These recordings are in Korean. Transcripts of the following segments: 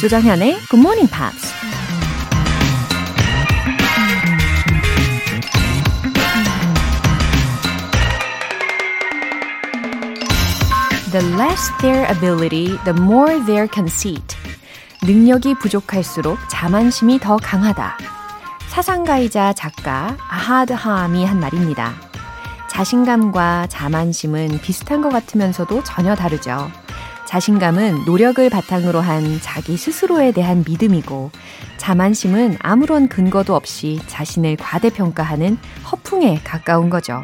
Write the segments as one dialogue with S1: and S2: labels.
S1: 조정현의 Good Morning Pops. The less their ability, the more their conceit. 능력이 부족할수록 자만심이 더 강하다. 사상가이자 작가 아하드 하암이 한 말입니다. 자신감과 자만심은 비슷한 것 같으면서도 전혀 다르죠. 자신감은 노력을 바탕으로 한 자기 스스로에 대한 믿음이고, 자만심은 아무런 근거도 없이 자신을 과대평가하는 허풍에 가까운 거죠.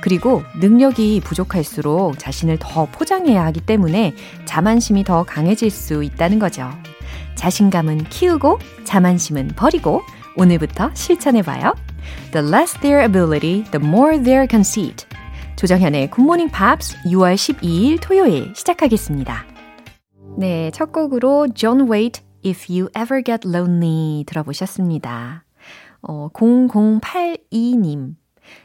S1: 그리고 능력이 부족할수록 자신을 더 포장해야 하기 때문에 자만심이 더 강해질 수 있다는 거죠. 자신감은 키우고 자만심은 버리고 오늘부터 실천해봐요. The less their ability, the more their conceit. 조정현의 굿모닝 팝스 6월 12일 토요일 시작하겠습니다. 네, 첫 곡으로 John Waite, If You Ever Get Lonely 들어보셨습니다. 어, 0082님.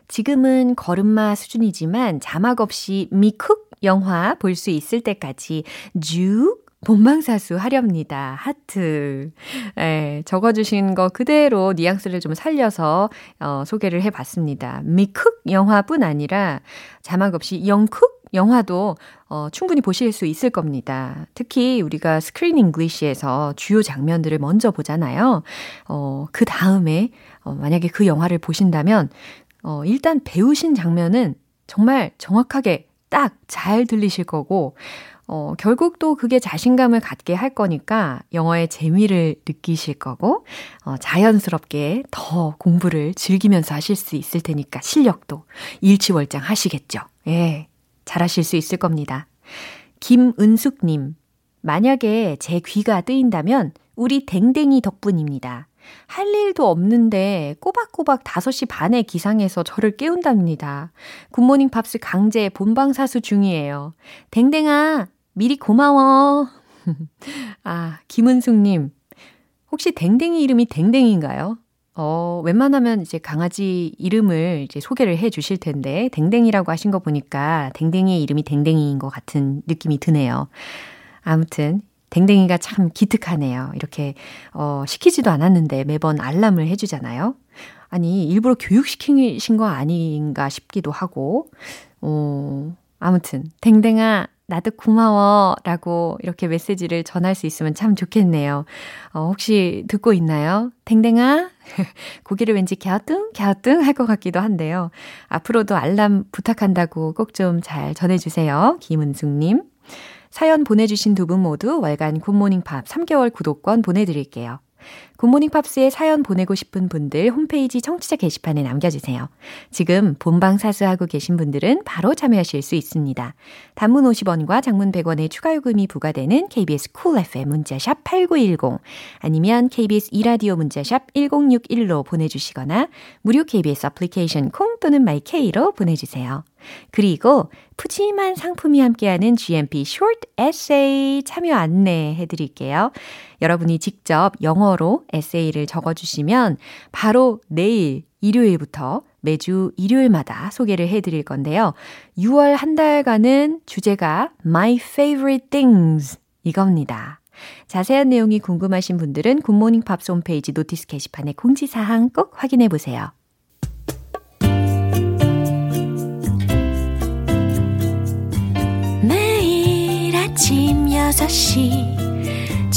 S1: 지금은 걸음마 수준이지만 자막 없이 미쿡 영화 볼 수 있을 때까지 쭉 본방사수 하렵니다. 하트. 예, 적어주신 거 그대로 뉘앙스를 좀 살려서 어, 소개를 해봤습니다. 미쿡 영화뿐 아니라 자막 없이 영쿡 영화도 어, 충분히 보실 수 있을 겁니다. 특히 우리가 Screen English에서 주요 장면들을 먼저 보잖아요. 어, 그 다음에 어, 만약에 그 영화를 보신다면 어, 일단 배우신 장면은 정말 정확하게 딱 잘 들리실 거고 어, 결국 또 그게 자신감을 갖게 할 거니까 영어의 재미를 느끼실 거고, 어, 자연스럽게 더 공부를 즐기면서 하실 수 있을 테니까 실력도 일취월장 하시겠죠. 예, 잘하실 수 있을 겁니다. 김은숙님, 만약에 제 귀가 뜨인다면 우리 댕댕이 덕분입니다. 할 일도 없는데 꼬박꼬박 5시 반에 기상해서 저를 깨운답니다. 굿모닝 팝스 강제 본방사수 중이에요. 댕댕아, 미리 고마워. 아, 김은숙님. 혹시 댕댕이 이름이 댕댕인가요? 어, 웬만하면 이제 강아지 이름을 이제 소개를 해 주실 텐데, 댕댕이라고 하신 거 보니까 댕댕이의 이름이 댕댕이인 것 같은 느낌이 드네요. 아무튼, 댕댕이가 참 기특하네요. 이렇게, 어, 시키지도 않았는데 매번 알람을 해주잖아요. 아니, 일부러 교육시키신 거 아닌가 싶기도 하고, 어, 아무튼, 댕댕아, 나도 고마워 라고 이렇게 메시지를 전할 수 있으면 참 좋겠네요. 어, 혹시 듣고 있나요? 댕댕아? 고개를 왠지 갸우뚱, 갸우뚱 할 것 같기도 한데요. 앞으로도 알람 부탁한다고 꼭 좀 잘 전해주세요. 김은숙님. 사연 보내주신 두 분 모두 월간 굿모닝 팝스 3개월 구독권 보내드릴게요. 굿모닝 팝스에 사연 보내고 싶은 분들 홈페이지 청취자 게시판에 남겨주세요. 지금 본방 사수하고 계신 분들은 바로 참여하실 수 있습니다. 단문 50원과 장문 100원의 추가 요금이 부과되는 KBS Cool FM 문자샵 8910 아니면 KBS 이라디오 문자샵 1061로 보내주시거나 무료 KBS 애플리케이션 콩 또는 마이케이로 보내주세요. 그리고 푸짐한 상품이 함께하는 GMP Short Essay 참여 안내 해 드릴게요. 여러분이 직접 영어로 에세이를 적어주시면 바로 내일 일요일부터 매주 일요일마다 소개를 해 드릴 건데요. 6월 한 달간은 주제가 My Favorite Things 이겁니다. 자세한 내용이 궁금하신 분들은 굿모닝 팝스 홈페이지 notice 게시판에 공지사항 꼭 확인해 보세요.
S2: 매일 아침 6시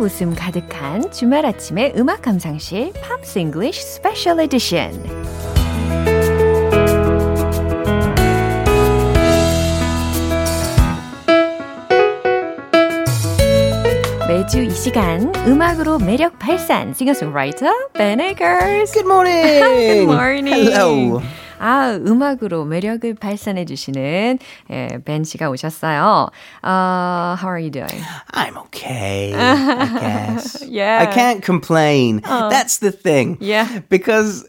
S1: 함박 웃음 가득한 주말 아침의 음악 감상실 Pops English Special Edition 매주 이 시간 음악으로 매력 발산 싱어송라이터 Eggers
S3: Good morning.
S1: Good morning.
S3: Hello.
S1: 아, 음악으로 매력을 발산해 주시는 예, 벤 씨가 오셨어요. Uh, how are you doing?
S3: I'm okay, I guess.
S1: Yeah.
S3: I can't complain. That's the thing.
S1: Yeah.
S3: Because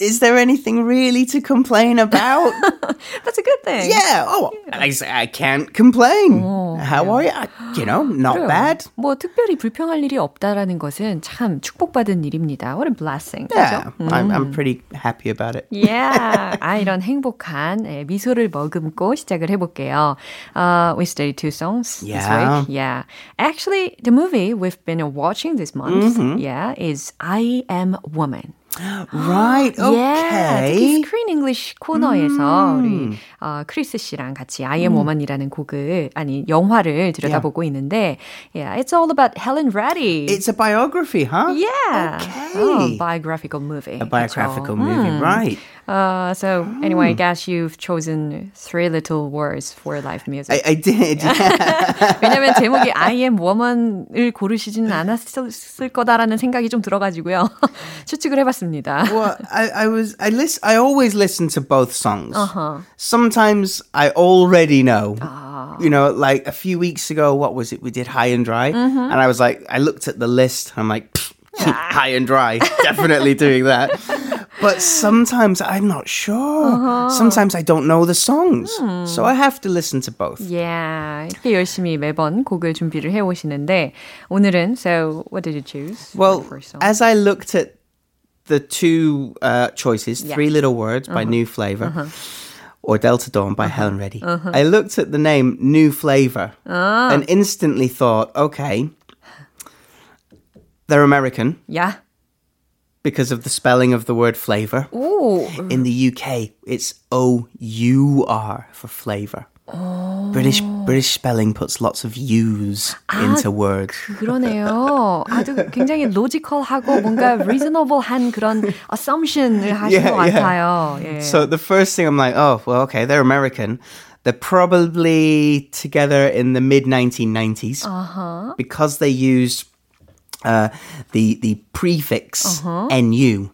S3: is there anything really to complain about?
S1: That's a good thing.
S3: yeah. Oh, I, say I can't complain. How are you? I- You know, not
S1: 그래요.
S3: bad.
S1: 뭐 특별히 불평할 일이 없다라는 것은 참 축복받은 일입니다. What a blessing.
S3: Yeah,
S1: 그죠?
S3: I'm, I'm pretty happy about it.
S1: Yeah. 아, 이런 행복한 예, 미소를 머금고 시작을 해볼게요. Uh, we studied two songs this
S3: Yeah.
S1: week. Yeah. Actually, the movie we've been watching this month,
S3: Mm-hmm.
S1: yeah, is I Am Woman.
S3: Right.
S1: Yeah, 특히
S3: Okay.
S1: 스크린 잉글리쉬 코너에서 우리 어, 크리스 씨랑 같이 I Am Woman이라는 곡을 아니 영화를 들여다보고 있는데, yeah, it's all about Helen Reddy.
S3: It's a biography, huh?
S1: yeah,
S3: Okay.
S1: oh, biographical movie.
S3: A biographical
S1: 그쵸?
S3: movie, right?
S1: Uh, so anyway, I guess you've chosen three little words for live music.
S3: I, I did.
S1: 왜냐면 제목이 I am woman을 고르시지는 않았을 거다라는 생각이 좀 들어가지고요. 추측을 해봤습니다.
S3: well, I, I was I listen. I always listen to both songs.
S1: Uh-huh.
S3: Sometimes I already know.
S1: Ah.
S3: You know, like a few weeks ago, what was it? We did High and Dry,
S1: Mm-hmm.
S3: and I was like, I looked at the list. I'm like, "Pfft, High and Dry, definitely doing that. But sometimes I'm not sure.
S1: Uh-huh.
S3: Sometimes I don't know the songs,
S1: Hmm.
S3: so I have to listen to both.
S1: Yeah, 이렇게 열심히 매번 곡을 준비를 해오시는데 오늘은 so what did you choose? for
S3: Well,
S1: the first song?
S3: as I looked at the two uh, choices,
S1: Yeah. Uh-huh.
S3: Three Little Words by New Flavor or Delta Dawn by Helen Reddy, I looked at the name New Flavor
S1: Ah.
S3: and instantly thought, okay, they're American
S1: yeah.
S3: because of the spelling of the word flavor.
S1: 오,
S3: In the UK, it's O U R for flavor. British British spelling puts lots of U's into words.
S1: 그러네요. 아주 굉장히 로지컬하고 뭔가 reasonable한 그런 assumption을 하신
S3: Yeah,
S1: 것
S3: yeah.
S1: 같아요. 예.
S3: So the first thing I'm like, oh, well, okay, they're American. They're probably together in the mid 1990s
S1: Uh-huh.
S3: because they used uh, the the prefix nu,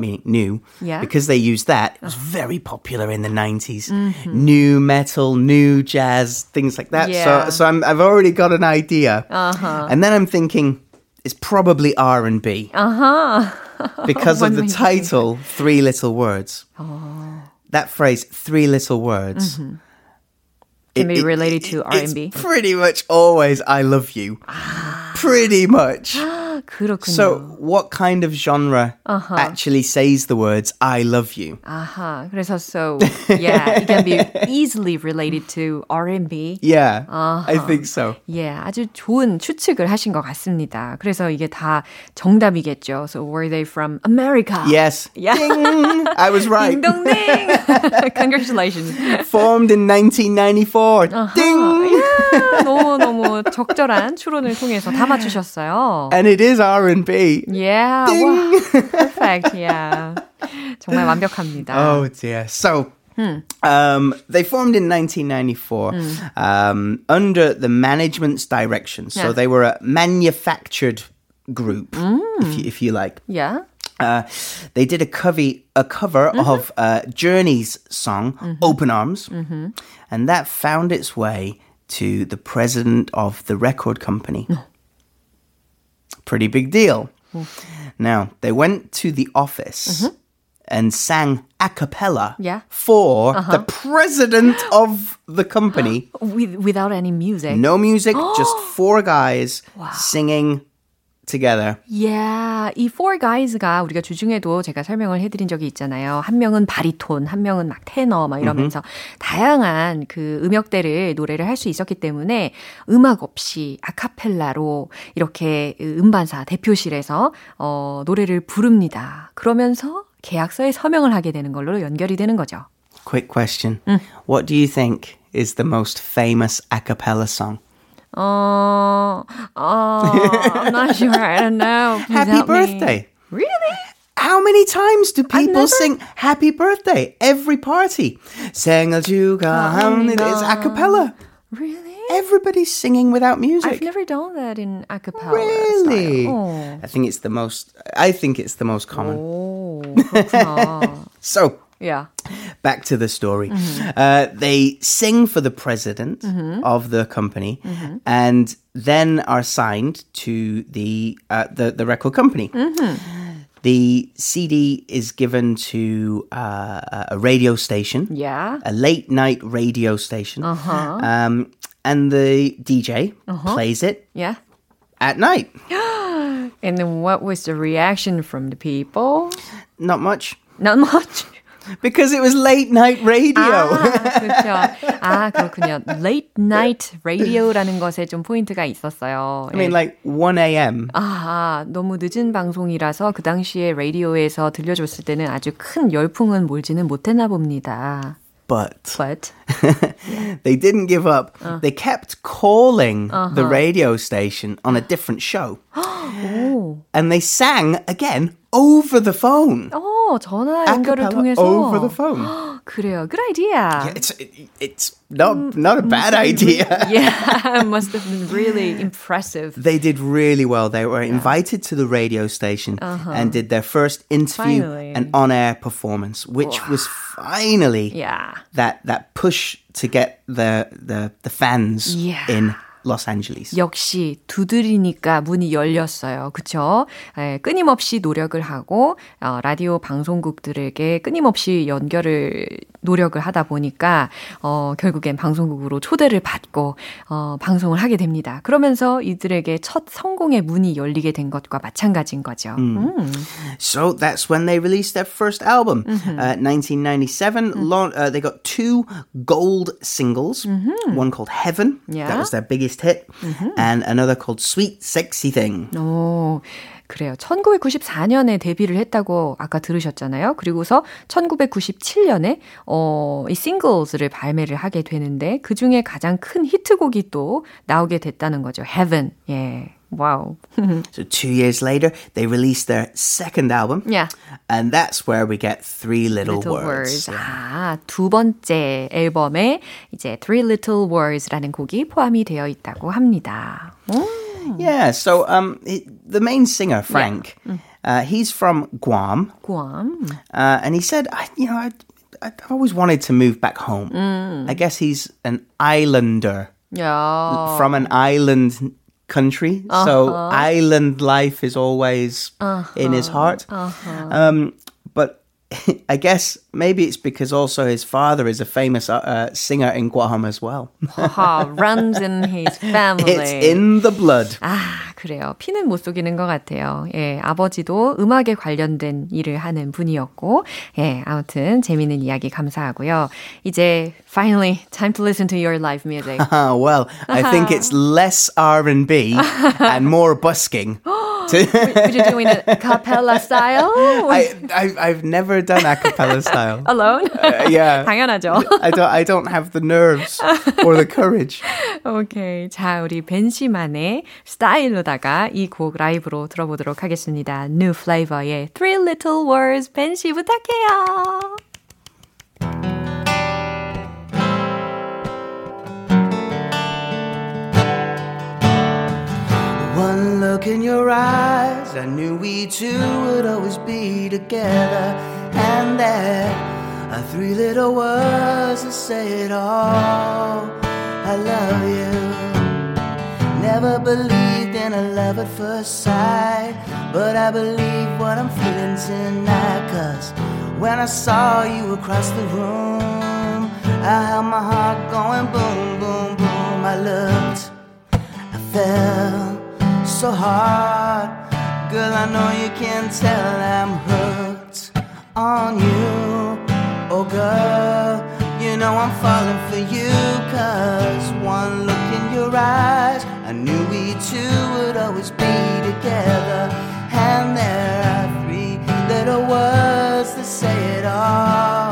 S3: meaning new.
S1: Uh-huh. Yeah.
S3: Because they used that, it was very popular in the 90s.
S1: Mm-hmm.
S3: New metal, new jazz, things like that.
S1: Yeah.
S3: So, so I'm, I've already got an idea. Uh-huh. And then I'm thinking, it's probably R and B. Uh-huh. because of the
S1: makes you think
S3: title, Three Little Words. That phrase, three little words.
S1: Can be related to R&B.
S3: pretty much always I love you. Ah. pretty much.
S1: 그렇군요.
S3: So, what kind of genre
S1: Uh-huh.
S3: actually says the words I love you?
S1: 아하, 그래서 so yeah, it can be easily related to R&B.
S3: Yeah, I think so.
S1: 예, 아주 좋은 추측을 하신 것 같습니다. 그래서 이게 다 정답이겠죠. So were they from America?
S3: Yes.
S1: Yeah.
S3: Ding! I was right.
S1: 딩동댕! Congratulations.
S3: Formed in 1994. Ding!
S1: 야, 너무 너무 적절한 추론을 통해서 다 맞추셨어요.
S3: And it is R&B.
S1: Yeah, 와, perfect. Yeah, 정말 완벽합니다.
S3: Oh dear. So, um, they formed in 1994 um, under the management's direction. So
S1: Yeah.
S3: they were a manufactured group, if, you, if you like.
S1: Yeah.
S3: Uh, they did a cover, a cover of uh, Journey's song "Open Arms," and that found its way to the president of the record company. Pretty big deal. Mm. Now they went to the office mm-hmm. and sang a cappella
S1: Yeah.
S3: for uh-huh. the president of the company.
S1: With, without any music.
S3: No music, just four guys singing together.
S1: Yeah, 이 four guys가 우리가 주중에도 제가 설명을 해드린 적이 있잖아요. 한 명은 바리톤, 한 명은 막 테너, 막 이러면서 다양한 그 음역대를 노래를 할 수 있었기 때문에 음악 없이 아카펠라로 이렇게 음반사 대표실에서 어, 노래를 부릅니다. 그러면서 계약서에 서명을 하게 되는 걸로 연결이 되는 거죠.
S3: Quick question. What do you think is the most famous a cappella song?
S1: 어, 어, I'm not sure. I don't know. Please
S3: Happy
S1: help me.
S3: birthday.
S1: Really?
S3: How many times do people
S1: never-
S3: sing happy birthday? Every party. 생일 축하합니다. It's a cappella.
S1: Really?
S3: Everybody's singing without music.
S1: I've never done that in a cappella.
S3: really?
S1: style.
S3: I think it's the most I think it's the most common.
S1: 오, 그렇구나.
S3: So,
S1: Yeah.
S3: back to the story. Uh, they sing for the president of the company, and then are signed to the uh, the, the record company. The CD is given to uh, a radio station,
S1: Yeah.
S3: a late night radio station, um, and the DJ plays it
S1: Yeah.
S3: at night.
S1: And then what was the reaction from the people?
S3: Not much.
S1: Not much
S3: Because it was late night radio.
S1: 아, 그렇죠. 아, 그렇군요. Late night radio라는 것에 좀 포인트가 있었어요.
S3: I mean, like 1 a.m.
S1: 아, 너무 늦은 방송이라서 그 당시에 라디오에서 들려줬을 때는 아주 큰 열풍은 몰지는 못했나 봅니다.
S3: But
S1: But
S3: they didn't give up. They kept calling the radio station on a different show. and they sang again over the phone.
S1: 어, 전화 연결을
S3: Acapella
S1: 통해서
S3: over the phone.
S1: 그래요. Good idea.
S3: It's it's not not a bad idea.
S1: yeah, it must have been really impressive.
S3: They did really well. They were invited to the radio station and did their first interview
S1: Finally.
S3: and on-air performance, which was finally
S1: Yeah.
S3: that that push to get the the the fans
S1: Yeah.
S3: in Los Angeles.
S1: 역시 두드리니까 문이 열렸어요. 그쵸? 예, 끊임없이 노력을 하고, 어, 라디오 방송국들에게 끊임없이 연결을, 노력을 하다 보니까, 어, 결국엔 방송국으로 초대를 받고, 어, 방송을 하게 됩니다. 그러면서 이들에게 첫 성공의 문이 열리게 된 것과 마찬가지인 거죠. 음.
S3: So that's when they released their first album, uh, 1997. Lau- uh, they got two gold singles, one called Heaven,
S1: Yeah.
S3: that was their biggest hit, and another called Sweet Sexy Thing.
S1: 오, 그래요. 1994년에 데뷔를 했다고 아까 들으셨잖아요. 그리고서 1997년에 어, 이 싱글스를 발매를 하게 되는데 그 중에 가장 큰 히트곡이 또 나오게 됐다는 거죠. Heaven. 예. 와우.
S3: So two years later, they released their second album,
S1: Yeah.
S3: and that's where we get Three Little,
S1: Little
S3: Words.
S1: Words. 아, 두 번째 앨범에 이제 Three Little Words라는 곡이 포함이 되어 있다고 합니다. 오.
S3: Yeah, so um, it, the main singer, Frank, uh, he's from Guam,
S1: 구암.
S3: uh, and he said, I, you know, I, I've always wanted to move back home. I guess he's an islander.
S1: 야.
S3: from an island country. So island life is always in his heart. Um, but I guess maybe it's because also his father is a famous uh, uh, singer in Guam as well.
S1: 하, runs in his family.
S3: it's in the blood.
S1: 아, 그래요. 피는 못 속이는 것 같아요. 예, 아버지도 음악에 관련된 일을 하는 분이었고, 예, 아무튼 재미있는 이야기 감사하고요. 이제 finally time to listen to your live music.
S3: Ah, well, I think it's less R&B and more busking.
S1: Would you doing it cappella style?
S3: I, I, I've never done a cappella style.
S1: Alone?
S3: Uh, yeah.
S1: 당연하죠.
S3: I don't, I don't have the nerves or the courage.
S1: 오케이. 자, 우리 벤 씨만의 스타일로다가 이 곡 라이브로 들어보도록 하겠습니다. New Flavor의 Three Little Words 벤씨 부탁해요.
S3: Look in your eyes, I knew we two would always be together. And there are three little words that say it all. I love you. Never believed in a love at first sight, but I believe what I'm feeling tonight. Cause when I saw you across the room, I held my heart going boom, boom, boom. I looked, I fell so hard. Girl, I know you can tell I'm hooked on you. Oh, girl, you know I'm falling for you. Cause one look in your eyes, I knew we two would always be together. And there are three little words that say it all.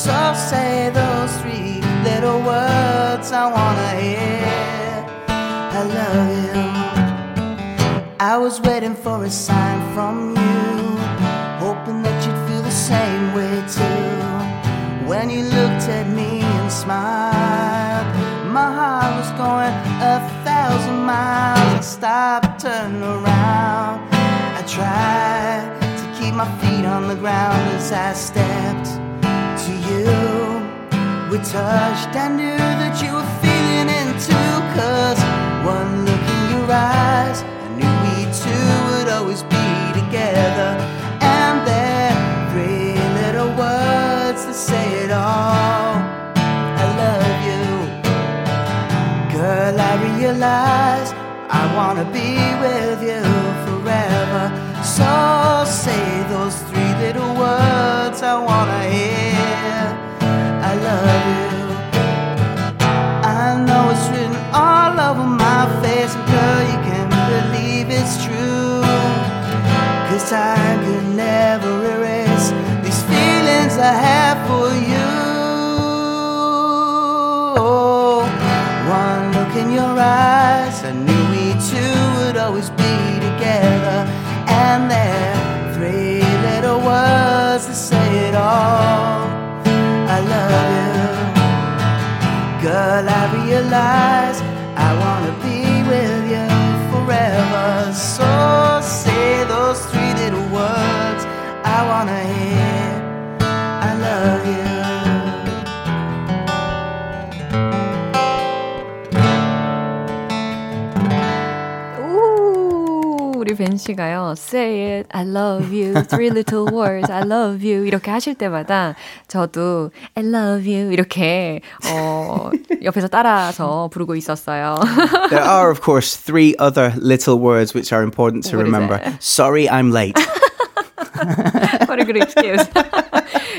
S3: So say those three little words I wanna hear. I love you. I was waiting for a sign from you, hoping that you'd feel the same way too. When you looked at me and smiled, My heart was going a thousand miles. I stopped, turned around. I tried to keep my feet on the ground as I stepped. We touched, I knew that you were feeling it too. Cause one look in your eyes, I knew we two would always be together. And there, three little words to say it all. I love you. Girl, I realize I wanna be with you forever. So say those three little words I wanna hear. I have for you. One look in your eyes, I knew we two would always be together. And there, three little words to say it all. I love you. Girl, I realize
S1: 우, 우리 벤 씨가요. Say it, I love you. Three little words, I love you. 이렇게 하실 때마다 저도 I love you 이렇게 어, 옆에서 따라서 부르고 있었어요.
S3: There are, of course, three other little words which are important to
S1: What is
S3: remember.
S1: it?
S3: Sorry, I'm late.
S1: What a good excuse.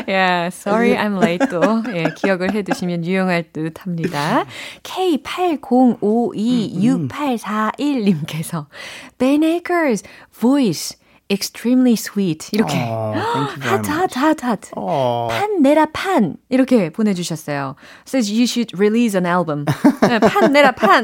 S1: yeah, sorry I'm late 또 예, 기억을 해두시면 유용할 듯 합니다. K80526841님께서 Ben Akers voice extremely sweet 이렇게
S3: Oh, thank you very
S1: 핫,
S3: much.
S1: 핫, 핫, 핫.
S3: Oh.
S1: 판 내라 판 이렇게 보내주셨어요. Says you should release an album. 네, 판 내라 판.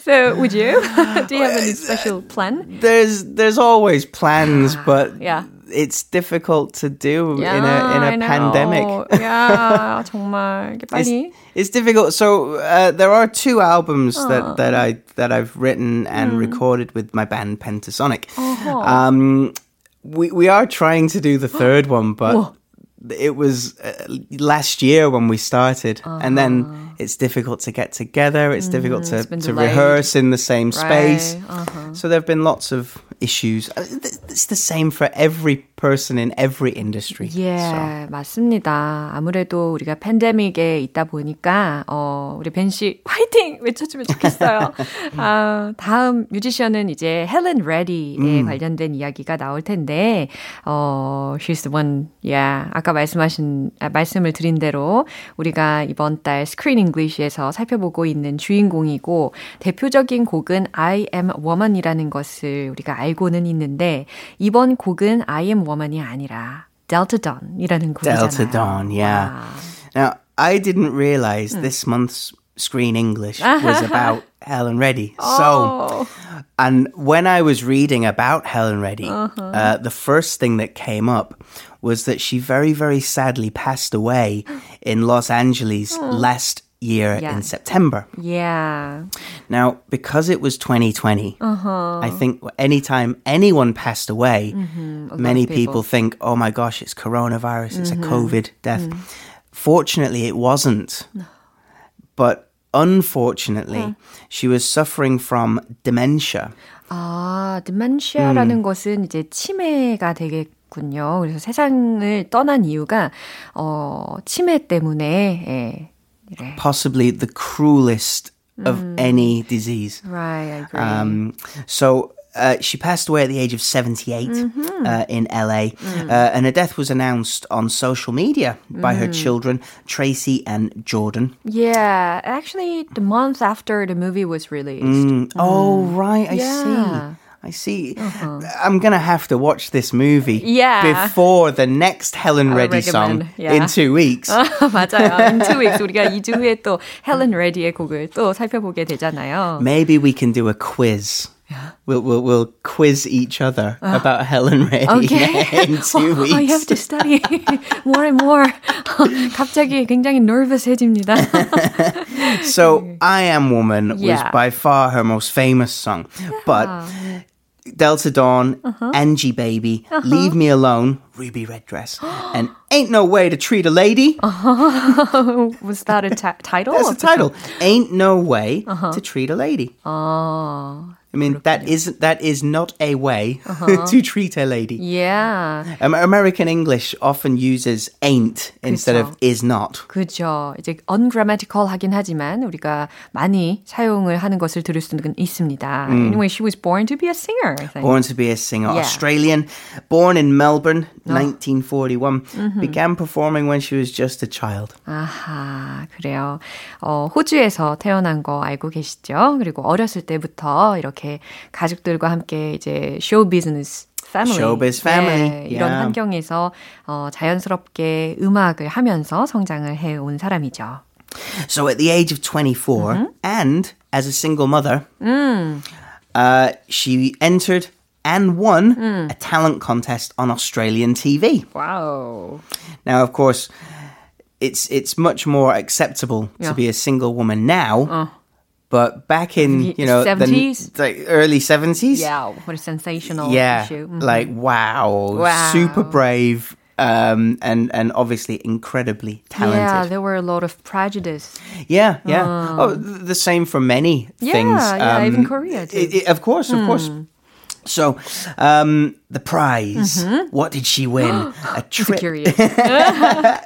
S1: so would you? Do you have any special plan?
S3: There's there's always plans, but
S1: Yeah.
S3: it's difficult to do in a in
S1: I
S3: a
S1: know.
S3: pandemic.
S1: 야, 정말 이렇게
S3: It's,
S1: 빨리.
S3: it's difficult. So uh, there are two albums
S1: Oh.
S3: that, that I that I've written and
S1: Hmm.
S3: recorded with my band Pentasonic.
S1: Uh-huh.
S3: Um, we we are trying to do the third one, but it was uh, last year when we started, and then it's difficult to get together. It's difficult to,
S1: Uh-huh. Hmm, been
S3: to
S1: delayed.
S3: rehearse in the same space.
S1: Right, uh-huh.
S3: So there have been lots of issues. Uh, th- It's the same for every person in every industry.
S1: 예,
S3: So.
S1: 맞습니다. 아무래도 우리가 팬데믹에 있다 보니까 어, 우리 벤 씨 화이팅 외쳐주면 좋겠어요. 아, 다음 뮤지션은 이제 헬렌 레디에 관련된 이야기가 나올 텐데, 어, she's the one. Yeah, 아까 말씀하신 아, 말씀을 드린 대로 우리가 이번 달 스크린 잉글리시에서 살펴보고 있는 주인공이고 대표적인 곡은 I am woman이라는 것을 우리가 알고는 있는데 이번 곡은 I am woman이 아니라 Delta Dawn이라는 곡이잖아요.
S3: Delta Dawn, yeah. Now, I didn't realize this month's Screen English was about Helen Reddy. So, and when I was reading about Helen Reddy, uh, the first thing that came up was that she very, very sadly passed away in Los Angeles last year
S1: Yeah.
S3: in September.
S1: Yeah.
S3: Now, because it was 2020, I think anytime anyone passed away, many
S1: people.
S3: people. think, oh my gosh, it's coronavirus, it's a COVID death. Fortunately, it wasn't But unfortunately, she was suffering from dementia.
S1: 아, dementia라는 것은 이제 치매가 되겠군요. 그래서 세상을 떠난 이유가 어, 치매 때문에 예. 이래.
S3: possibly the cruelest of any disease.
S1: Right, I agree.
S3: Um, so uh, she passed away at the age of 78 uh, in LA, uh, and her death was announced on social media by her children, Tracy and Jordan.
S1: yeah, actually the month after the movie was released.
S3: Mm, Oh, right, I
S1: Yeah.
S3: see. I see. I'm gonna have to watch this movie
S1: Yeah.
S3: before the next Helen
S1: I
S3: Reddy song
S1: recommend, yeah.
S3: in two weeks.
S1: 맞아요. In two weeks 우리가 2주 후에 또 헬렌 레디의 곡을 또 살펴보게 되잖아요.
S3: Maybe we can do a quiz we'll, we'll, we'll quiz each other about Helen Reddy
S1: Okay.
S3: in two weeks.
S1: I have to study more and more. 갑자기 굉장히 nervous해집니다.
S3: So, I Am Woman was
S1: Yeah.
S3: by far her most famous song. But Delta Dawn,
S1: Uh-huh.
S3: Angie Baby, Leave Me Alone, Ruby Red Dress, and Ain't No Way to Treat a Lady.
S1: Was that a ta- title?
S3: That's
S1: of
S3: the title. Ain't No Way
S1: Uh-huh.
S3: to Treat a Lady.
S1: Oh,
S3: I mean, that is that is not a way
S1: Uh-huh.
S3: to treat a lady.
S1: yeah.
S3: Um, American English often uses ain't instead of
S1: 그쵸.
S3: is not.
S1: 그죠. 이제 ungrammatical 하긴 하지만 우리가 많이 사용을 하는 것을 들을 수는 있습니다. Anyway, she was born to be a singer, I think.
S3: Born to be a singer,
S1: Yeah.
S3: Australian, born in Melbourne, 1941,
S1: Mm-hmm.
S3: began performing when she was just a child.
S1: 아하, 그래요. 어, 호주에서 태어난 거 알고 계시죠? 그리고 어렸을 때부터 이렇게 가족들과 함께 이제 쇼 비즈니스 family.
S3: Showbiz family,
S1: 네, 이런
S3: yeah.
S1: 환경에서 어, 자연스럽게 음악을 하면서 성장을 해온 사람이죠.
S3: So at the age of 24,
S1: Mm-hmm.
S3: and as a single mother,
S1: Mm.
S3: uh, she entered and won
S1: Mm.
S3: a talent contest on Australian TV.
S1: 와우.
S3: Now, of course, it's it's much more acceptable
S1: Yeah.
S3: to be a single woman now.
S1: Uh.
S3: But back in you know the
S1: 70s?
S3: like early seventies,
S1: Yeah, what a sensational
S3: yeah,
S1: issue. Mhm.
S3: like wow,
S1: Wow.
S3: super brave, um, and and obviously incredibly talented.
S1: yeah, there were a lot of prejudice.
S3: Yeah, yeah. Oh, the same for many
S1: Yeah,
S3: things.
S1: yeah, even Korea, too.
S3: i- i- of course, of course. So, um, the prize. What did she win? a trip.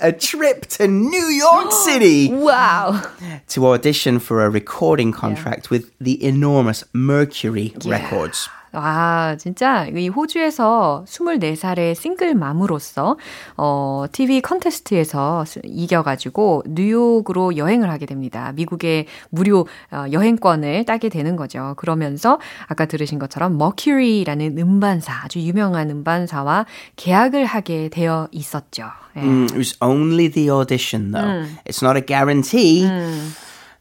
S3: A trip to New York City
S1: wow.
S3: to audition for a recording contract with the enormous Mercury Records.
S1: 와, 진짜 이 호주에서 24살의 싱글맘으로서 어, TV 컨테스트에서 수- 이겨 가지고 뉴욕으로 여행을 하게 됩니다. 미국의 무료 어, 여행권을 따게 되는 거죠. 그러면서 아까 들으신 것처럼 Mercury라는 음반사, 아주 유명한 음반사와 계약을 하게 되어 있었죠. 예.
S3: Mm, it was only the audition, though. It's not a guarantee.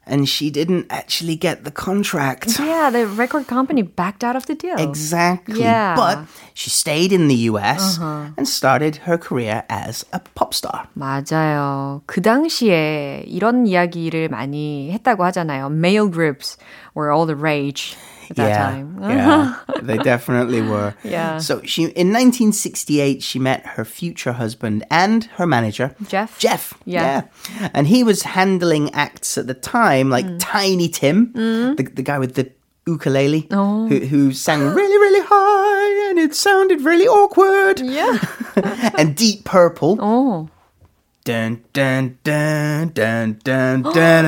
S3: And she didn't actually get the contract.
S1: Yeah, the record company backed out of the deal.
S3: Exactly.
S1: Yeah.
S3: But she stayed in the US and started her career as a pop star.
S1: 맞아요. 그 당시에 이런 이야기를 많이 했다고 하잖아요. Male groups were all the rage at that
S3: yeah,
S1: time.
S3: yeah, they definitely were.
S1: Yeah.
S3: So she, in 1968, she met her future husband and her manager,
S1: Jeff?
S3: Jeff,
S1: Yeah.
S3: yeah, and he was handling acts at the time like mm. Tiny Tim, mm. the, the guy with the ukulele,
S1: Oh.
S3: who, who sang really, really high, and it sounded really awkward.
S1: Yeah.
S3: and Deep Purple.
S1: 어,
S3: Dun dun dun dun dun dun. dun.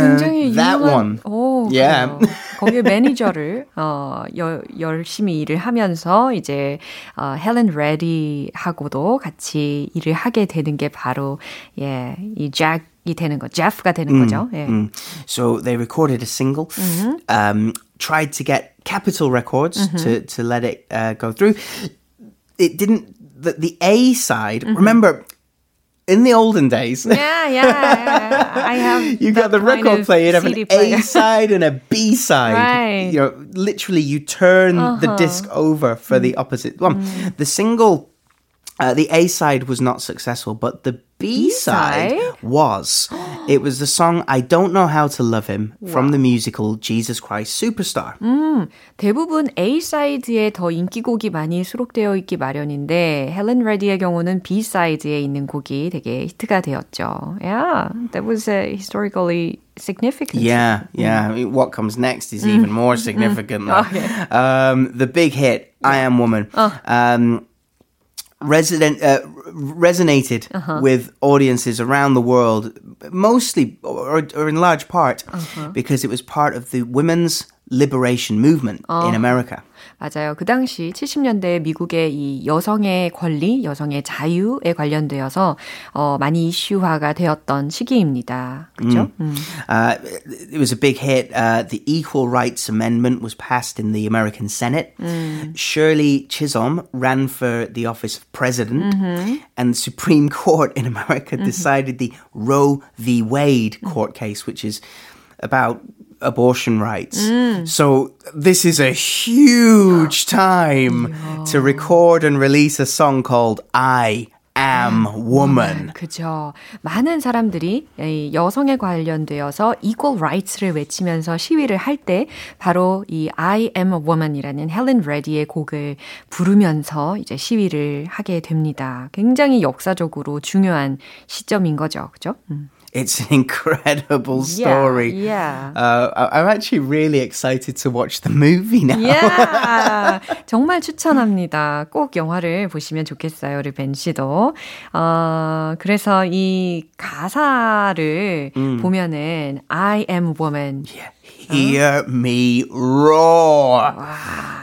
S1: 굉장히
S3: that
S1: 유명한,
S3: one.
S1: 오,
S3: Yeah.
S1: 그래요. 거기에 매니저를 어, 여, 열심히 일을 하면서 이제 어, 헬렌 레디하고도 같이 일을 하게 되는 게 바로 예, 이 잭이 되는 거, 제프가 되는 거죠. 예.
S3: Mm. So they recorded a single, um, tried to get Capitol Records to, to let it uh, go through. It didn't. The, the A side. Remember, in the olden days,
S1: Yeah, yeah. I have.
S3: you got the record player. You'd have
S1: CD
S3: an
S1: player.
S3: A side and a B side.
S1: Right. Uh-huh.
S3: You know, literally, you turn the disc over for the opposite one.
S1: Mm.
S3: The single, uh, the A side was not successful, but the
S1: B-side?
S3: was. It was the song "I Don't Know How to Love Him" from the musical Jesus Christ Superstar.
S1: Mm. 대부분 A 사이드에 더 인기곡이 많이 수록되어 있기 마련인데 헬렌 레디의 경우는 B 사이드에 있는 곡이 되게 히트가 되었죠. Yeah, that was uh, historically significant.
S3: Yeah, yeah. I mean, what comes next is even more significant. though.
S1: Okay.
S3: Um, the big hit, "I Am Woman." Um, resident uh, resonated with audiences around the world, mostly or, or in large part because it was part of the women's liberation movement in America.
S1: 맞아요. 그 당시 70년대 미국의 이 여성의 권리, 여성의 자유에 관련되어서 어, 많이 이슈화가 되었던 시기입니다. 그렇죠? 음.
S3: Uh, it was a big hit. Uh, the Equal Rights Amendment was passed in the American Senate. Shirley Chisholm ran for the office of president, and the Supreme Court in America decided the Roe v. Wade court case, which is about abortion rights. So this is a huge time to record and release a song called I Am Woman.
S1: 그죠. 많은 사람들이 이 여성에 관련되어서 equal rights를 외치면서 시위를 할 때 바로 이 I am a woman이라는 헬렌 레디의 곡을 부르면서 이제 시위를 하게 됩니다. 굉장히 역사적으로 중요한 시점인 거죠. 그죠? 음.
S3: It's an incredible story.
S1: Yeah.
S3: Uh, I- I'm actually really excited to watch the movie now.
S1: yeah. 정말 추천합니다. 꼭 영화를 보시면 좋겠어요, 우리 벤 씨도. 어, 그래서 이 가사를 보면은 I am woman.
S3: Hear me roar.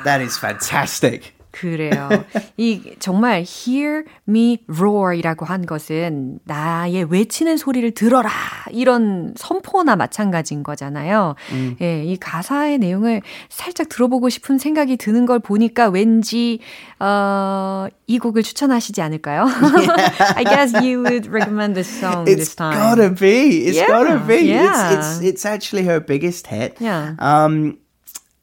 S3: That is fantastic.
S1: 그래요. 이 정말 hear me roar이라고 한 것은 나의 외치는 소리를 들어라 이런 선포나 마찬가지인 거잖아요. 예, 이 가사의 내용을 살짝 들어보고 싶은 생각이 드는 걸 보니까 왠지 어, 이 곡을 추천하시지 않을까요? I guess you would recommend this song this
S3: It's
S1: time.
S3: gotta be. It's
S1: Yeah,
S3: gotta be.
S1: yeah.
S3: It's, it's it's actually her biggest hit.
S1: Yeah.
S3: Um,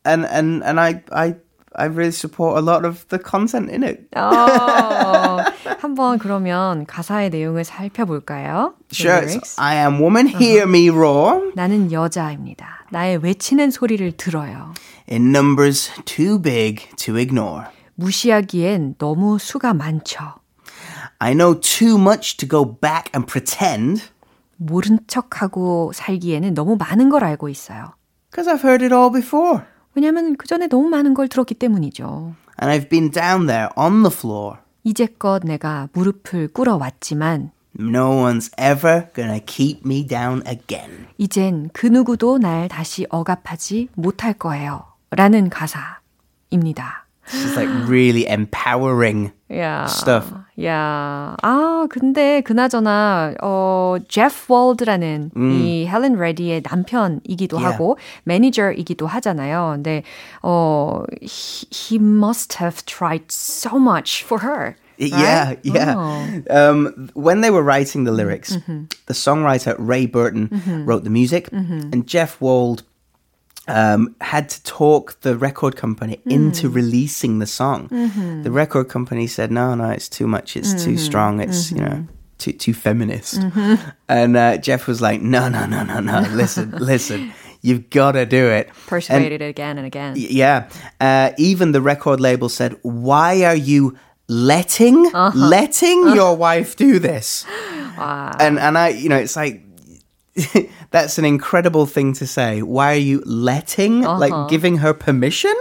S3: and and and I I I really support a lot of the content in it.
S1: 어, 한번 그러면 가사의 내용을 살펴볼까요?
S3: Sure. I am woman. Hear me roar.
S1: 나는 여자입니다. 나의 외치는 소리를 들어요.
S3: In numbers too big to ignore.
S1: 무시하기엔 너무 수가 많죠.
S3: I know too much to go back and pretend.
S1: 모른 척하고 살기에는 너무 많은 걸 알고 있어요.
S3: Because I've heard it all before.
S1: 왜냐면 그 전에 너무 많은 걸 들었기 때문이죠.
S3: And I've been down there on the floor.
S1: 이제껏 내가 무릎을 꿇어 왔지만
S3: No one's ever gonna keep me down again.
S1: 이젠 그 누구도 날 다시 억압하지 못할 거예요. 라는 가사입니다.
S3: It's like really empowering
S1: 야,
S3: stuff.
S1: 야, 아, 근데 그나저나, 어, 제프 월드라는 이 헬렌 레디의 남편이기도
S3: Yeah.
S1: 하고, 매니저이기도 하잖아요. 근데, 어, he, he must have tried so much for her.
S3: Yeah,
S1: right?
S3: yeah.
S1: Oh.
S3: Um, when they were writing the lyrics, the songwriter Ray Burton wrote the music, and Jeff Wald um, had to talk the record company hmm. into releasing the song. Mm-hmm. The record company said, "No, no, it's too much. It's too mm-hmm. strong. It's you know." Mm-hmm. Too, too feminist. And uh, Jeff was like, no, no, no, no, no. Listen, listen. You've got to do it. And-
S1: Persuaded again and again.
S3: Y- Yeah. Uh, even the record label said, "Why are you letting uh-huh. letting uh-huh. your wife do this?" And and I, you know, it's like that's an incredible thing to say. Why are you letting, like, giving her permission?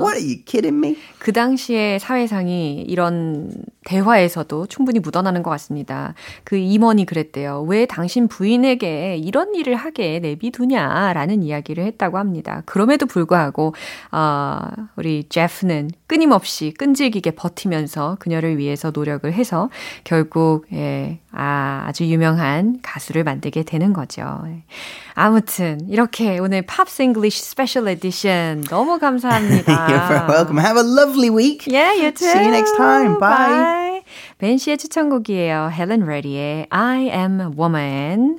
S3: What are you kidding me?
S1: 그 당시에 사회상이 이런 대화에서도 충분히 묻어나는 것 같습니다. 그 임원이 그랬대요. 왜 당신 부인에게 이런 일을 하게 내비두냐라는 이야기를 했다고 합니다. 그럼에도 불구하고 어, 우리 제프는 끊임없이 끈질기게 버티면서 그녀를 위해서 노력을 해서 결국 예, 아, 아주 유명한 가수를 만들게 되는 거죠. 예. 아무튼 이렇게 오늘 Pops English Special Edition 너무 감사합니다.
S3: You're very welcome. Have a lovely week.
S1: Yeah, you too.
S3: See you next time. Bye.
S1: Bye. 벤 씨의 추천곡이에요. 헬렌 레디의 I Am a Woman.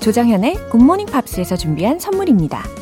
S1: 조정현의 굿모닝 팝스에서 준비한 선물입니다.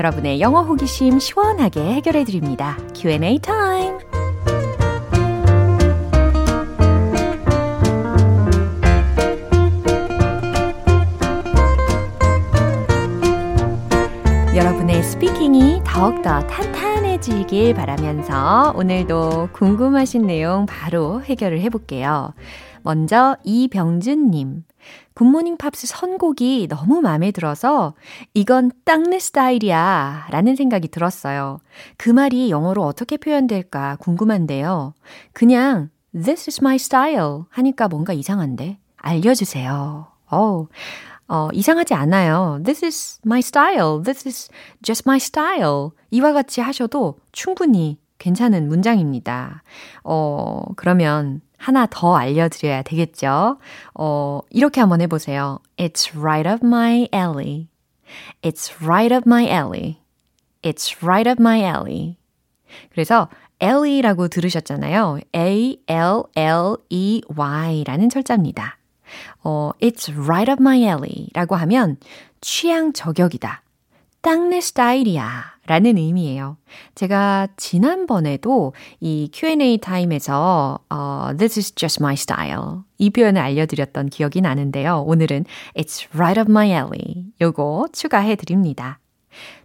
S1: 여러분의 영어 호기심 시원하게 해결해 드립니다. Q&A 타임. 여러분의 스피킹이 더욱더 탄탄해지길 바라면서 오늘도 궁금하신 내용 바로 해결을 해볼게요. 먼저 이병준님. 굿모닝 팝스 선곡이 너무 마음에 들어서 이건 딱내 스타일이야 라는 생각이 들었어요. 그 말이 영어로 어떻게 표현될까 궁금한데요. 그냥 This is my style 하니까 뭔가 이상한데 알려주세요. 어, 어, 이상하지 않아요. This is my style. This is just my style. 이와 같이 하셔도 충분히 괜찮은 문장입니다. 어, 그러면 하나 더 알려드려야 되겠죠? 어, 이렇게 한번 해보세요. It's right up my alley. It's right up my alley. It's right up my alley. 그래서 alley라고 들으셨잖아요. A-L-L-E-Y라는 철자입니다. 어, it's right up my alley 라고 하면 취향 저격이다. 딱 내 스타일이야. 라는 의미예요. 제가 지난번에도 이 Q&A 타임에서 어, This is just my style 이 표현을 알려드렸던 기억이 나는데요. 오늘은 It's right up my alley 요거 추가해 드립니다.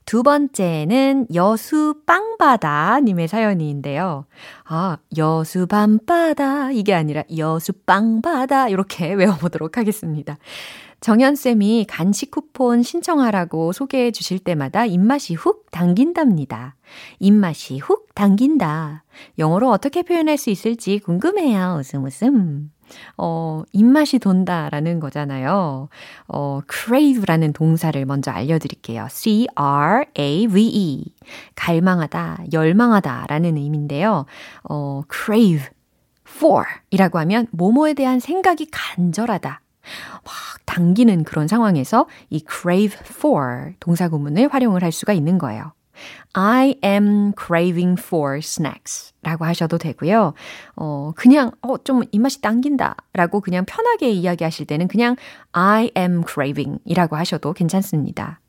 S1: 두 번째는 여수 빵바다 님의 사연인데요. 아, 여수 밤바다 이게 아니라 여수 빵바다 이렇게 외워보도록 하겠습니다. 정연쌤이 간식 쿠폰 신청하라고 소개해 주실 때마다 입맛이 훅 당긴답니다. 입맛이 훅 당긴다. 영어로 어떻게 표현할 수 있을지 궁금해요. 웃음 웃음. 어, 입맛이 돈다라는 거잖아요. 어, crave라는 동사를 먼저 알려드릴게요. C-R-A-V-E. 갈망하다, 열망하다 라는 의미인데요. 어, crave for 이라고 하면 뭐뭐에 대한 생각이 간절하다. 막 당기는 그런 상황에서 이 crave for 동사 구문을 활용을 할 수가 있는 거예요. I am craving for snacks 라고 하셔도 되고요. 어, 그냥, 어, 좀 입맛이 당긴다 라고 그냥 편하게 이야기하실 때는 그냥 I am craving 이라고 하셔도 괜찮습니다.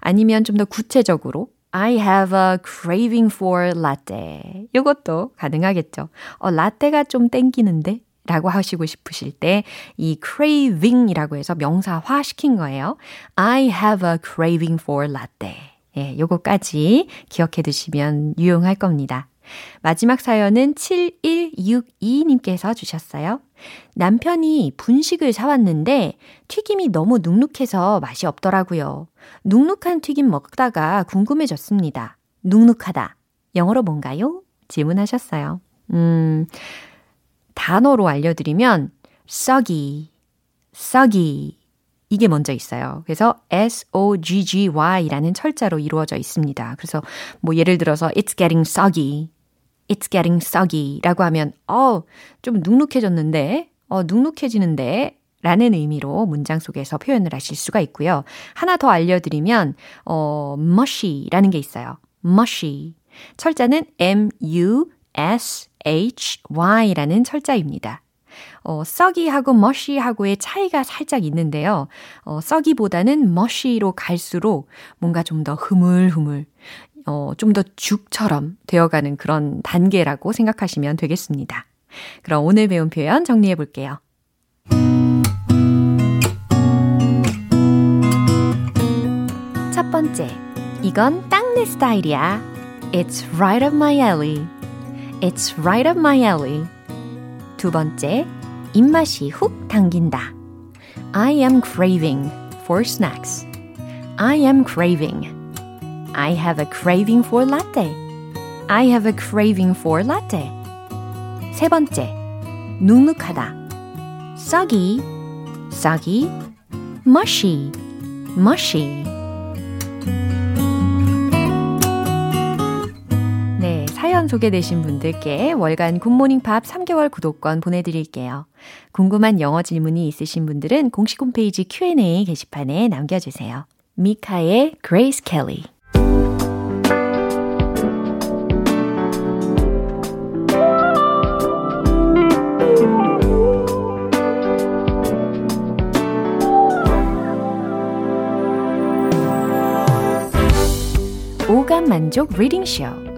S1: 아니면 좀 더 구체적으로 I have a craving for latte. 이것도 가능하겠죠. 어, 라떼가 좀 땡기는데 라고 하시고 싶으실 때 이 craving이라고 해서 명사화 시킨 거예요. I have a craving for latte. 예, 요거까지 기억해 두시면 유용할 겁니다. 마지막 사연은 7162님께서 주셨어요. 남편이 분식을 사왔는데 튀김이 너무 눅눅해서 맛이 없더라고요. 눅눅한 튀김 먹다가 궁금해졌습니다. 눅눅하다. 영어로 뭔가요? 질문하셨어요. 음, 단어로 알려드리면 soggy, soggy 이게 먼저 있어요. 그래서 S-O-G-G-Y라는 철자로 이루어져 있습니다. 그래서 뭐 예를 들어서 it's getting soggy, it's getting soggy라고 하면 어, 좀 눅눅해졌는데, 어, 눅눅해지는데 라는 의미로 문장 속에서 표현을 하실 수가 있고요. 하나 더 알려드리면 어, mushy라는 게 있어요. mushy. 철자는 M-U-S-H-Y라는 철자입니다. 어, 썩이하고 머쉬하고의 차이가 살짝 있는데요. 어, 썩이보다는 머쉬로 갈수록 뭔가 좀 더 흐물흐물, 어, 좀 더 죽처럼 되어가는 그런 단계라고 생각하시면 되겠습니다. 그럼 오늘 배운 표현 정리해 볼게요. 첫 번째, 이건 딱 내 스타일이야. It's right up my alley. It's right up my alley. 두 번째, 입맛이 훅 당긴다. I am craving for snacks. I am craving. I have a craving for latte. I have a craving for latte. 세 번째, 눅눅하다. soggy, soggy, mushy, mushy. 소개되신 분들께 월간 굿모닝 팝 3개월 구독권 보내드릴게요. 궁금한 영어 질문이 있으신 분들은 공식 홈페이지 Q&A 게시판에 남겨주세요. 미카의 Grace Kelly. 오감 만족 reading 쇼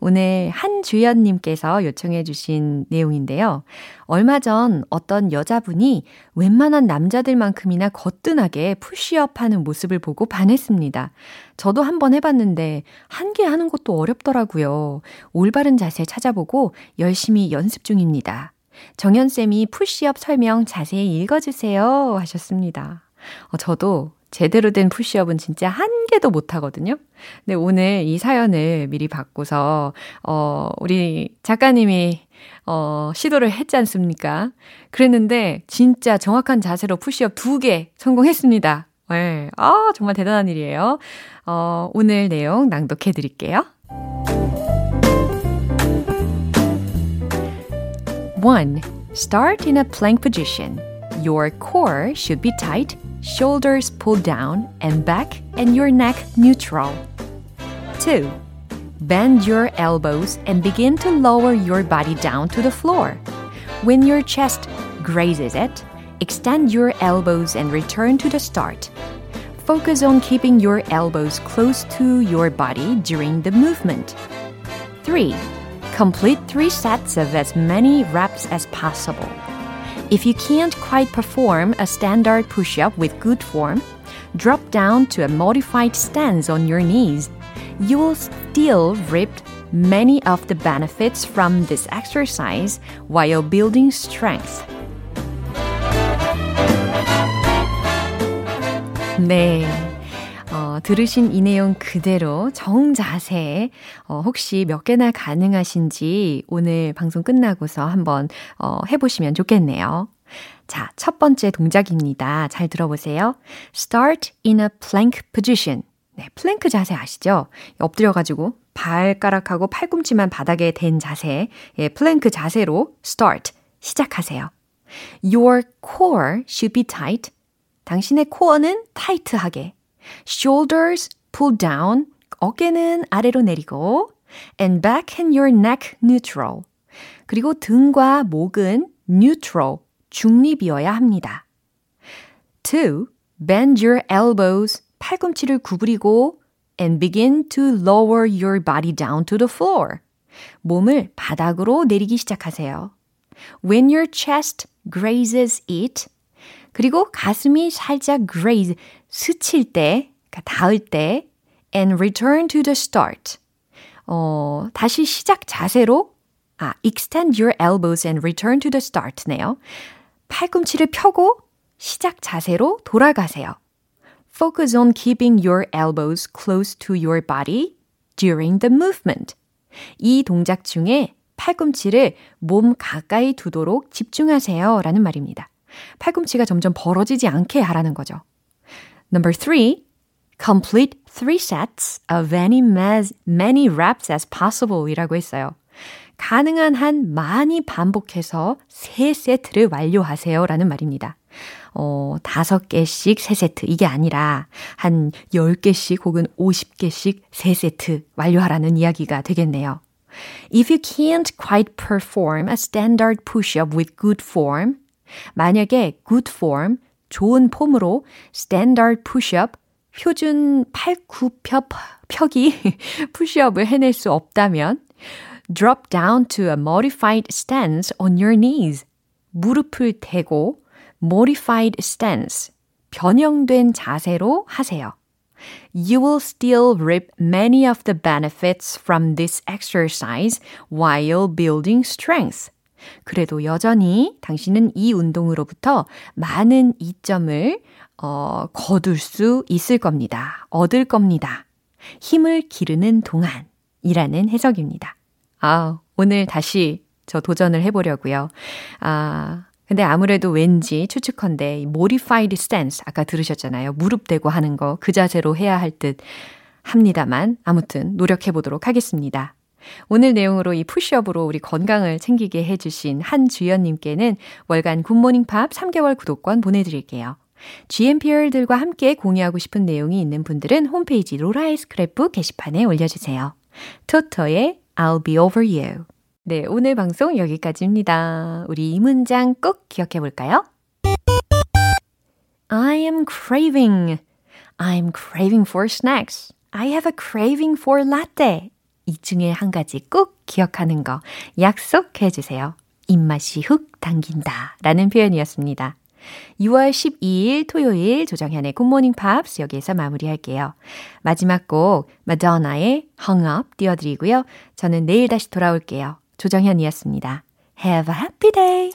S1: 오늘 한주연님께서 요청해 주신 내용인데요. 얼마 전 어떤 여자분이 웬만한 남자들만큼이나 거뜬하게 푸시업 하는 모습을 보고 반했습니다. 저도 한번 해봤는데 한 개 하는 것도 어렵더라고요. 올바른 자세 찾아보고 열심히 연습 중입니다. 정연쌤이 푸시업 설명 자세히 읽어주세요 하셨습니다. 어, 저도 제대로 된 푸시업은 진짜 한 개도 못 하거든요. 근데 오늘 이 사연을 미리 받고서, 어, 우리 작가님이, 어, 시도를 했지 않습니까? 그랬는데, 진짜 정확한 자세로 푸시업 두 개 성공했습니다. 네. 아, 정말 대단한 일이에요. 어, 오늘 내용 낭독해 드릴게요. 1. Start in a plank position. Your core should be tight shoulders pulled down and back and your neck neutral. 2. Bend your elbows and begin to lower your body down to the floor. When your chest grazes it, extend your elbows and return to the start. Focus on keeping your elbows close to your body during the movement. 3. Complete 3 sets of as many reps as possible. If you can't quite perform a standard push up with good form, drop down to a modified stance on your knees. You will still reap many of the benefits from this exercise while building strength. 네. 어, 들으신 이 내용 그대로 정자세 어, 혹시 몇 개나 가능하신지 오늘 방송 끝나고서 한번 어, 해보시면 좋겠네요. 자, 첫 번째 동작입니다. 잘 들어보세요. Start in a plank position. 네, 플랭크 자세 아시죠? 엎드려가지고 발가락하고 팔꿈치만 바닥에 댄 자세, 예, 플랭크 자세로 start, 시작하세요. Your core should be tight. 당신의 코어는 타이트하게. Shoulders pull down, 어깨는 아래로 내리고, and back and your neck neutral. 그리고 등과 목은 neutral, 중립이어야 합니다. 2. Bend your elbows, 팔꿈치를 구부리고, and begin to lower your body down to the floor. 몸을 바닥으로 내리기 시작하세요. When your chest grazes it, 그리고 가슴이 살짝 graze, 스칠 때, 그러니까 닿을 때, and return to the start. 어, 다시 시작 자세로, 아, extend your elbows and return to the start네요. 팔꿈치를 펴고 시작 자세로 돌아가세요. Focus on keeping your elbows close to your body during the movement. 이 동작 중에 팔꿈치를 몸 가까이 두도록 집중하세요. 라는 말입니다. 팔꿈치가 점점 벌어지지 않게 하라는 거죠. Number three, complete three sets of any as many reps as possible 이라고 했어요. 가능한 한 많이 반복해서 세 세트를 완료하세요 라는 말입니다. 어, 다섯 개씩 세 세트. 이게 아니라 한 10개씩 혹은 50개씩 세 세트 완료하라는 이야기가 되겠네요. If you can't quite perform a standard push-up with good form, 만약에 good form, 좋은 폼으로 standard push-up, 표준 8, 9펴, 펴기 push-up을 해낼 수 없다면 drop down to a modified stance on your knees. 무릎을 대고 modified stance, 변형된 자세로 하세요. You will still reap many of the benefits from this exercise while building strength. 그래도 여전히 당신은 이 운동으로부터 많은 이점을 어, 거둘 수 있을 겁니다. 얻을 겁니다. 힘을 기르는 동안이라는 해석입니다. 아, 오늘 다시 저 도전을 해보려고요. 아, 근데 아무래도 왠지 추측컨대 modified stance 아까 들으셨잖아요. 무릎 대고 하는 거 그 자세로 해야 할 듯 합니다만 아무튼 노력해 보도록 하겠습니다. 오늘 내용으로 이 푸시업으로 우리 건강을 챙기게 해주신 한주연님께는 월간 굿모닝 팝 3개월 구독권 보내드릴게요. GMPR들과 함께 공유하고 싶은 내용이 있는 분들은 홈페이지 로라의 스크랩북 게시판에 올려주세요. 토토의 I'll be over you. 네, 오늘 방송 여기까지입니다. 우리 이 문장 꼭 기억해 볼까요? I am craving. I'm craving for snacks. I have a craving for latte. 이 중에 한 가지 꼭 기억하는 거 약속해 주세요. 입맛이 훅 당긴다 라는 표현이었습니다. 6월 12일 토요일 조정현의 굿모닝 팝스 여기에서 마무리할게요. 마지막 곡 마더나의 Hung Up 띄워드리고요. 저는 내일 다시 돌아올게요. 조정현이었습니다. Have a happy day!